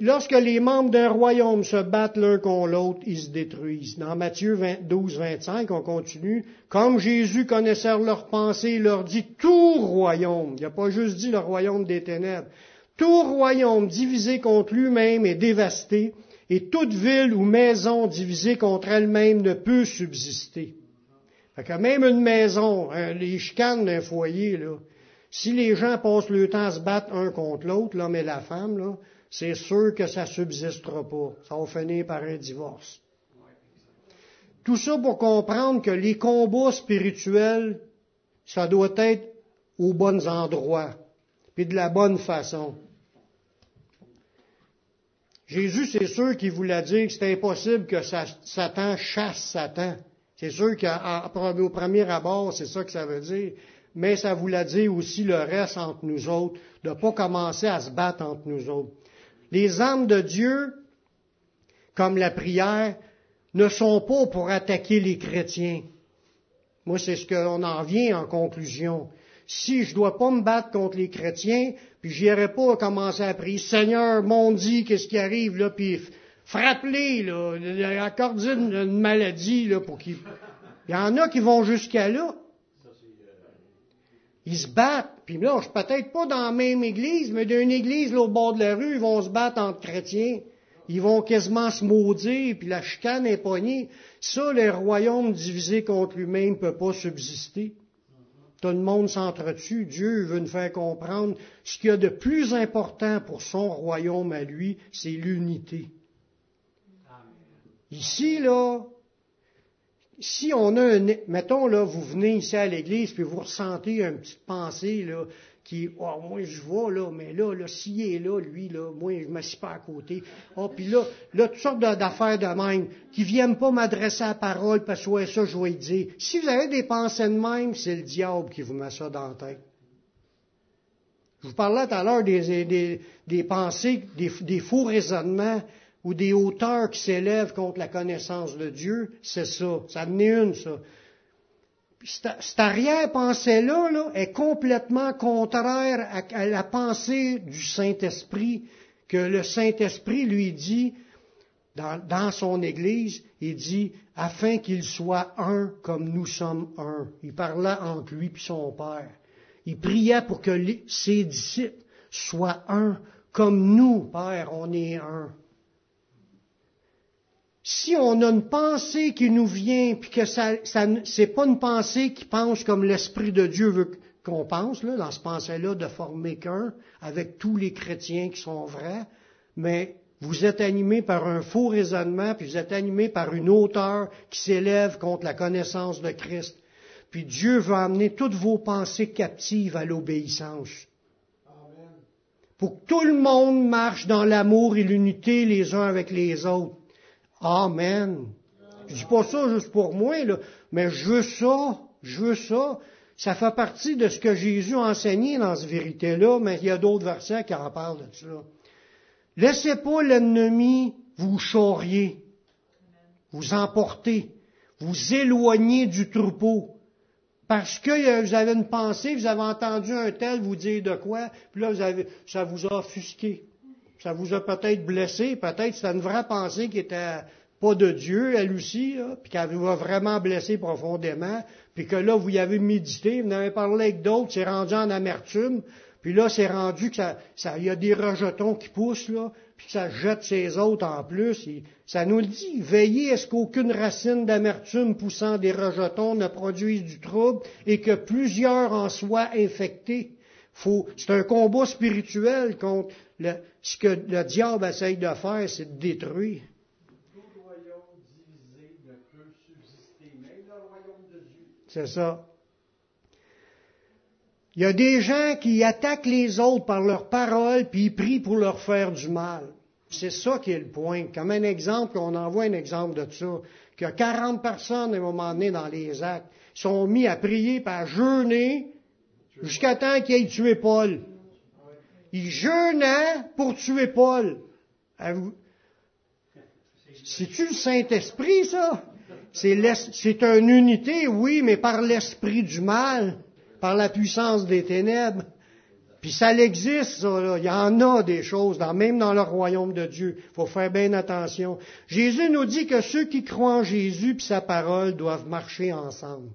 Lorsque les membres d'un royaume se battent l'un contre l'autre, ils se détruisent. Dans Matthieu 12, 25, on continue. Comme Jésus connaissait leurs pensées, il leur dit tout royaume. Il n'a pas juste dit le royaume des ténèbres. Tout royaume divisé contre lui-même est dévasté, et toute ville ou maison divisée contre elle-même ne peut subsister. Fait que même une maison, hein, les chicanes d'un foyer, là, si les gens passent le temps à se battre un contre l'autre, l'homme et la femme, là, c'est sûr que ça subsistera pas. Ça va finir par un divorce. Tout ça pour comprendre que les combats spirituels, ça doit être aux bons endroits, puis de la bonne façon. Jésus, c'est sûr qu'il voulait dire que c'est impossible que Satan chasse Satan. C'est sûr qu'au premier abord, c'est ça que ça veut dire. Mais ça voulait dire aussi le reste entre nous autres, de ne pas commencer à se battre entre nous autres. Les armes de Dieu, comme la prière, ne sont pas pour attaquer les chrétiens. Moi, c'est ce qu'on en vient en conclusion. Si je dois pas me battre contre les chrétiens, puis j'irai pas commencer à prier, Seigneur, mon dit, qu'est-ce qui arrive, là, puis frappe-les, là, accorder une, une, maladie, là, pour qu'ils... Il y en a qui vont jusqu'à là. Ils se battent. Puis là, je suis peut-être pas dans la même église, mais d'une église là, au bord de la rue, ils vont se battre entre chrétiens. Ils vont quasiment se maudire, puis la chicane est poignée. Ça, le royaume divisé contre lui-même ne peut pas subsister. Tout le monde s'entretue. Dieu veut nous faire comprendre ce qu'il y a de plus important pour son royaume à lui, c'est l'unité. Ici, là, si on a un, mettons là, vous venez ici à l'église puis vous ressentez une petite pensée là, qui, oh, moi je vois là, mais là, là, s'il est là, lui là, moi je me suis pas à côté. Oh, puis là, là, toutes sortes d'affaires de même qui viennent pas m'adresser à la parole parce que ouais, ça je vais dire. Si vous avez des pensées de même, c'est le diable qui vous met ça dans la tête. Je vous parlais tout à l'heure des, des, des, pensées, des faux raisonnements ou des hauteurs qui s'élèvent contre la connaissance de Dieu, c'est ça. Ça en une, ça. Cette arrière-pensée-là là, est complètement contraire à, la pensée du Saint-Esprit, que le Saint-Esprit lui dit dans, son Église, il dit, afin qu'il soit un comme nous sommes un. Il parlait entre lui et son Père. Il priait pour que ses disciples soient un comme nous, Père, on est un si on a une pensée qui nous vient, puis que ça, ça c'est pas une pensée qui pense comme l'Esprit de Dieu veut qu'on pense, là, dans ce pensée-là, de former qu'un, avec tous les chrétiens qui sont vrais, mais vous êtes animé par un faux raisonnement, puis vous êtes animé par une hauteur qui s'élève contre la connaissance de Christ. Puis Dieu veut amener toutes vos pensées captives à l'obéissance. Pour que tout le monde marche dans l'amour et l'unité les uns avec les autres. Amen. Je dis pas ça juste pour moi, là, mais je veux ça, je veux ça. Ça fait partie de ce que Jésus a enseigné dans cette vérité-là, mais il y a d'autres versets qui en parlent de ça. Laissez pas l'ennemi vous charrier, vous emporter, vous éloigner du troupeau. Parce que vous avez une pensée, vous avez entendu un tel vous dire de quoi, puis là, vous avez, ça vous a offusqué ça vous a peut-être blessé, peut-être c'est une vraie pensée qui était pas de Dieu, elle aussi, puis qu'elle vous a vraiment blessé profondément, puis que là, vous y avez médité, vous en avez parlé avec d'autres, c'est rendu en amertume, puis là, c'est rendu que ça, ça, y a des rejetons qui poussent, là, puis que ça jette ses autres en plus. ça nous le dit, veillez à ce qu'aucune racine d'amertume poussant des rejetons ne produise du trouble et que plusieurs en soient infectés. C'est un combat spirituel contre ce que le diable essaye de faire, c'est de détruire. C'est ça. Il y a des gens qui attaquent les autres par leurs paroles, puis ils prient pour leur faire du mal. C'est ça qui est le point. Comme un exemple, on envoie un exemple de ça, que 40 personnes, à un moment donné, dans les actes, sont mis à prier, par à jeûner, jusqu'à temps qu'ils aient tué Paul. Il jeûnait pour tuer Paul. C'est-tu le Saint-Esprit, ça? C'est une unité, oui, mais par l'esprit du mal, par la puissance des ténèbres. Puis ça existe, ça, là. Il y en a des choses, même dans le royaume de Dieu. Il faut faire bien attention. Jésus nous dit que ceux qui croient en Jésus et sa parole doivent marcher ensemble.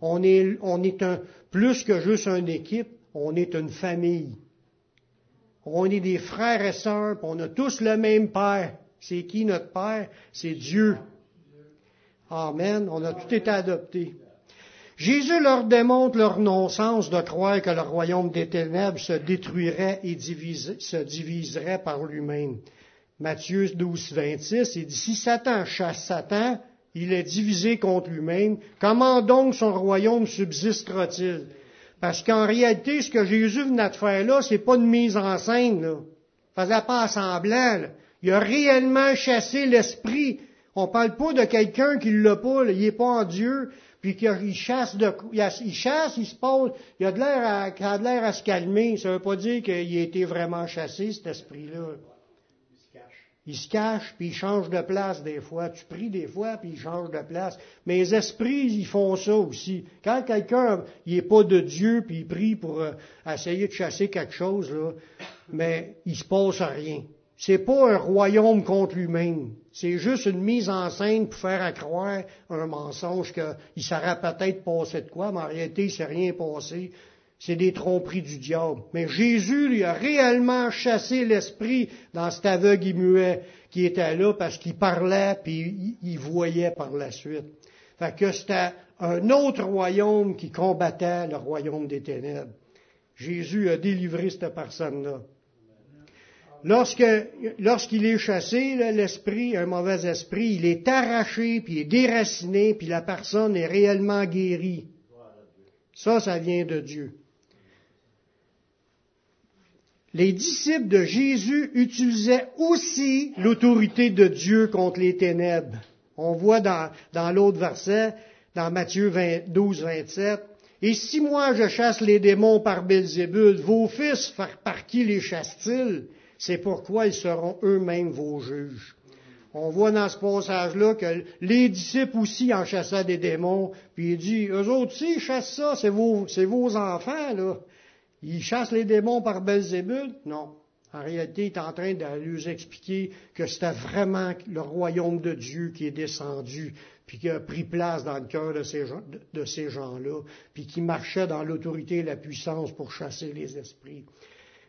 On est, on est un, plus que juste une équipe, on est une famille. On est des frères et sœurs, on a tous le même Père. C'est qui notre Père? C'est Dieu. Amen. On a tout été adopté. Jésus leur démontre leur non-sens de croire que le royaume des ténèbres se détruirait et se diviserait par lui-même. Matthieu 12, 26, il dit, si Satan chasse Satan, il est divisé contre lui-même. Comment donc son royaume subsistera-t-il? Parce qu'en réalité, ce que Jésus venait de faire là, c'est pas une mise en scène, là. Il faisait pas semblant, Il a réellement chassé l'esprit. On parle pas de quelqu'un qui l'a pas, il est pas en Dieu, puis qu'il chasse de, il chasse, il se pose, il a de l'air à, a de l'air à se calmer. Ça veut pas dire qu'il a été vraiment chassé, cet esprit-là. Il se cache, puis il change de place des fois. Tu pries des fois, puis il change de place. Mais les esprits, ils font ça aussi. Quand quelqu'un, il n'est pas de Dieu, puis il prie pour euh, essayer de chasser quelque chose, mais il se passe rien. C'est pas un royaume contre lui-même. C'est juste une mise en scène pour faire accroire un mensonge qu'il s'aurait peut-être passé de quoi, mais en réalité, il s'est rien passé c'est des tromperies du diable. Mais Jésus lui a réellement chassé l'esprit dans cet aveugle et muet qui était là parce qu'il parlait puis il voyait par la suite. Fait que c'était un autre royaume qui combattait le royaume des ténèbres. Jésus a délivré cette personne-là. lorsqu'il est chassé, l'esprit, un mauvais esprit, il est arraché, puis il est déraciné, puis la personne est réellement guérie. Ça, ça vient de Dieu les disciples de Jésus utilisaient aussi l'autorité de Dieu contre les ténèbres. On voit dans, l'autre verset, dans Matthieu 12, 27, Et si moi je chasse les démons par Belzébul, vos fils par qui les chassent-ils? C'est pourquoi ils seront eux-mêmes vos juges. On voit dans ce passage-là que les disciples aussi en chassaient des démons, puis il dit, eux autres aussi chassent ça, c'est vos, c'est vos enfants, là. Il chasse les démons par Belzébul? Non. En réalité, il est en train de lui expliquer que c'était vraiment le royaume de Dieu qui est descendu, puis qui a pris place dans le cœur de ces, de ces gens-là, puis qui marchait dans l'autorité et la puissance pour chasser les esprits.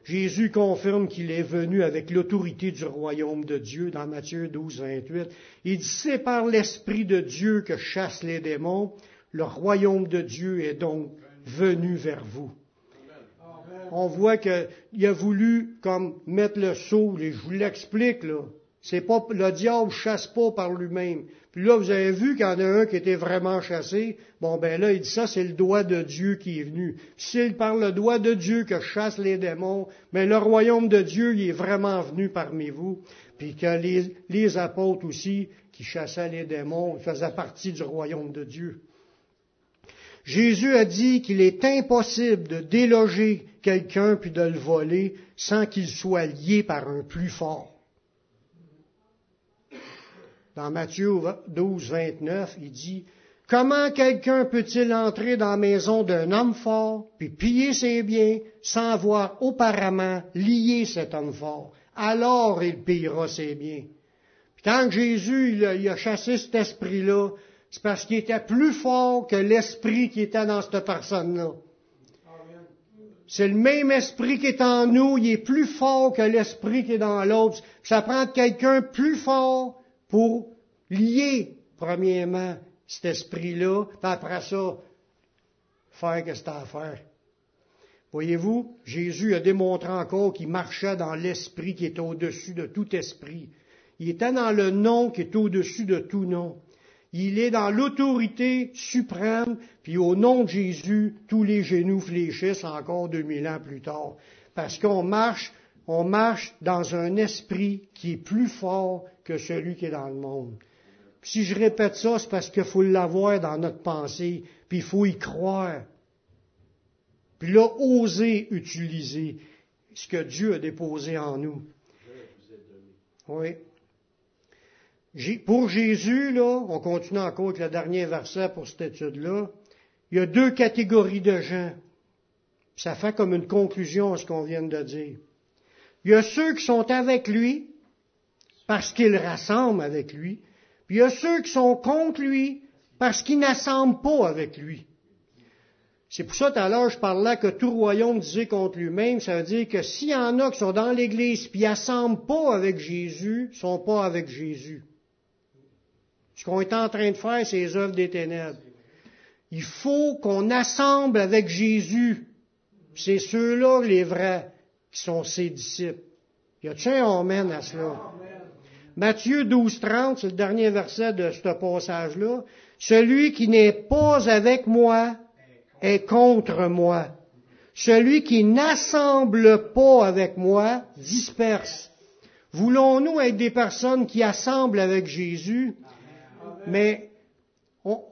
Jésus confirme qu'il est venu avec l'autorité du royaume de Dieu dans Matthieu 12, 28. Il dit, c'est par l'Esprit de Dieu que chasse les démons. Le royaume de Dieu est donc venu vers vous on voit qu'il a voulu comme mettre le saut, je vous l'explique là. C'est pas, le diable chasse pas par lui-même. Puis là, vous avez vu qu'il y en a un qui était vraiment chassé. Bon, ben là, il dit ça, c'est le doigt de Dieu qui est venu. C'est par le doigt de Dieu que chasse les démons, mais le royaume de Dieu, il est vraiment venu parmi vous. Puis que les, les apôtres aussi, qui chassaient les démons, faisaient partie du royaume de Dieu. Jésus a dit qu'il est impossible de déloger quelqu'un puis de le voler sans qu'il soit lié par un plus fort. Dans Matthieu 12, 29, il dit, Comment quelqu'un peut-il entrer dans la maison d'un homme fort, puis piller ses biens, sans avoir auparavant lié cet homme fort? Alors il pillera ses biens. Puis quand Jésus il a chassé cet esprit-là, c'est parce qu'il était plus fort que l'esprit qui était dans cette personne-là. C'est le même esprit qui est en nous, il est plus fort que l'esprit qui est dans l'autre. Ça prend quelqu'un plus fort pour lier, premièrement, cet esprit-là, puis après ça, faire que c'est à faire. Voyez-vous, Jésus a démontré encore qu'il marchait dans l'esprit qui est au-dessus de tout esprit. Il était dans le nom qui est au-dessus de tout nom. Il est dans l'autorité suprême, puis au nom de Jésus, tous les genoux fléchissent encore deux mille ans plus tard. Parce qu'on marche, on marche dans un esprit qui est plus fort que celui qui est dans le monde. si je répète ça, c'est parce qu'il faut l'avoir dans notre pensée, puis il faut y croire. Puis là, oser utiliser ce que Dieu a déposé en nous. Oui. Pour Jésus, là, on continue encore avec le dernier verset pour cette étude-là, il y a deux catégories de gens. Ça fait comme une conclusion à ce qu'on vient de dire. Il y a ceux qui sont avec lui parce qu'ils rassemblent avec lui, puis il y a ceux qui sont contre lui parce qu'ils n'assemblent pas avec lui. C'est pour ça, tout à l'heure, je parlais que tout royaume disait contre lui-même. Ça veut dire que s'il y en a qui sont dans l'Église puis n'assemblent pas avec Jésus, ne sont pas avec Jésus. Ce qu'on est en train de faire, c'est les œuvres des ténèbres. Il faut qu'on assemble avec Jésus. C'est ceux-là, les vrais, qui sont ses disciples. Y a-t-il un amen à cela? Matthieu 12, 30, c'est le dernier verset de ce passage-là. Celui qui n'est pas avec moi est contre moi. Celui qui n'assemble pas avec moi disperse. Voulons-nous être des personnes qui assemblent avec Jésus? Mais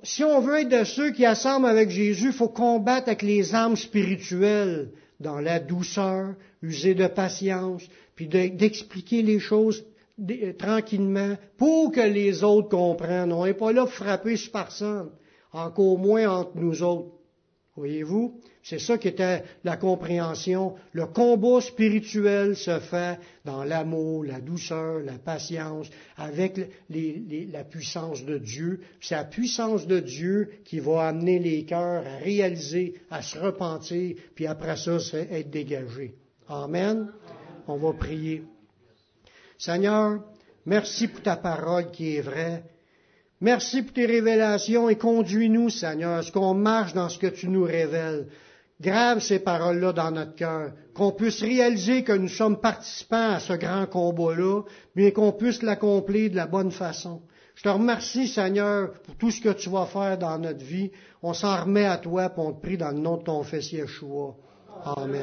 si on veut être de ceux qui assemblent avec Jésus, il faut combattre avec les âmes spirituelles, dans la douceur, user de patience, puis d'expliquer les choses tranquillement pour que les autres comprennent. On n'est pas là pour frapper sur personne, encore moins entre nous autres. Voyez-vous? C'est ça qui était la compréhension. Le combat spirituel se fait dans l'amour, la douceur, la patience, avec la puissance de Dieu. C'est la puissance de Dieu qui va amener les cœurs à réaliser, à se repentir, puis après ça, c'est être dégagé. Amen. On va prier. Seigneur, merci pour ta parole qui est vraie. Merci pour tes révélations et conduis-nous, Seigneur, à ce qu'on marche dans ce que tu nous révèles. Grave ces paroles-là dans notre cœur, qu'on puisse réaliser que nous sommes participants à ce grand combat-là, mais qu'on puisse l'accomplir de la bonne façon. Je te remercie, Seigneur, pour tout ce que tu vas faire dans notre vie. On s'en remet à toi, pour on te prie dans le nom de ton Fils Yeshua. Amen.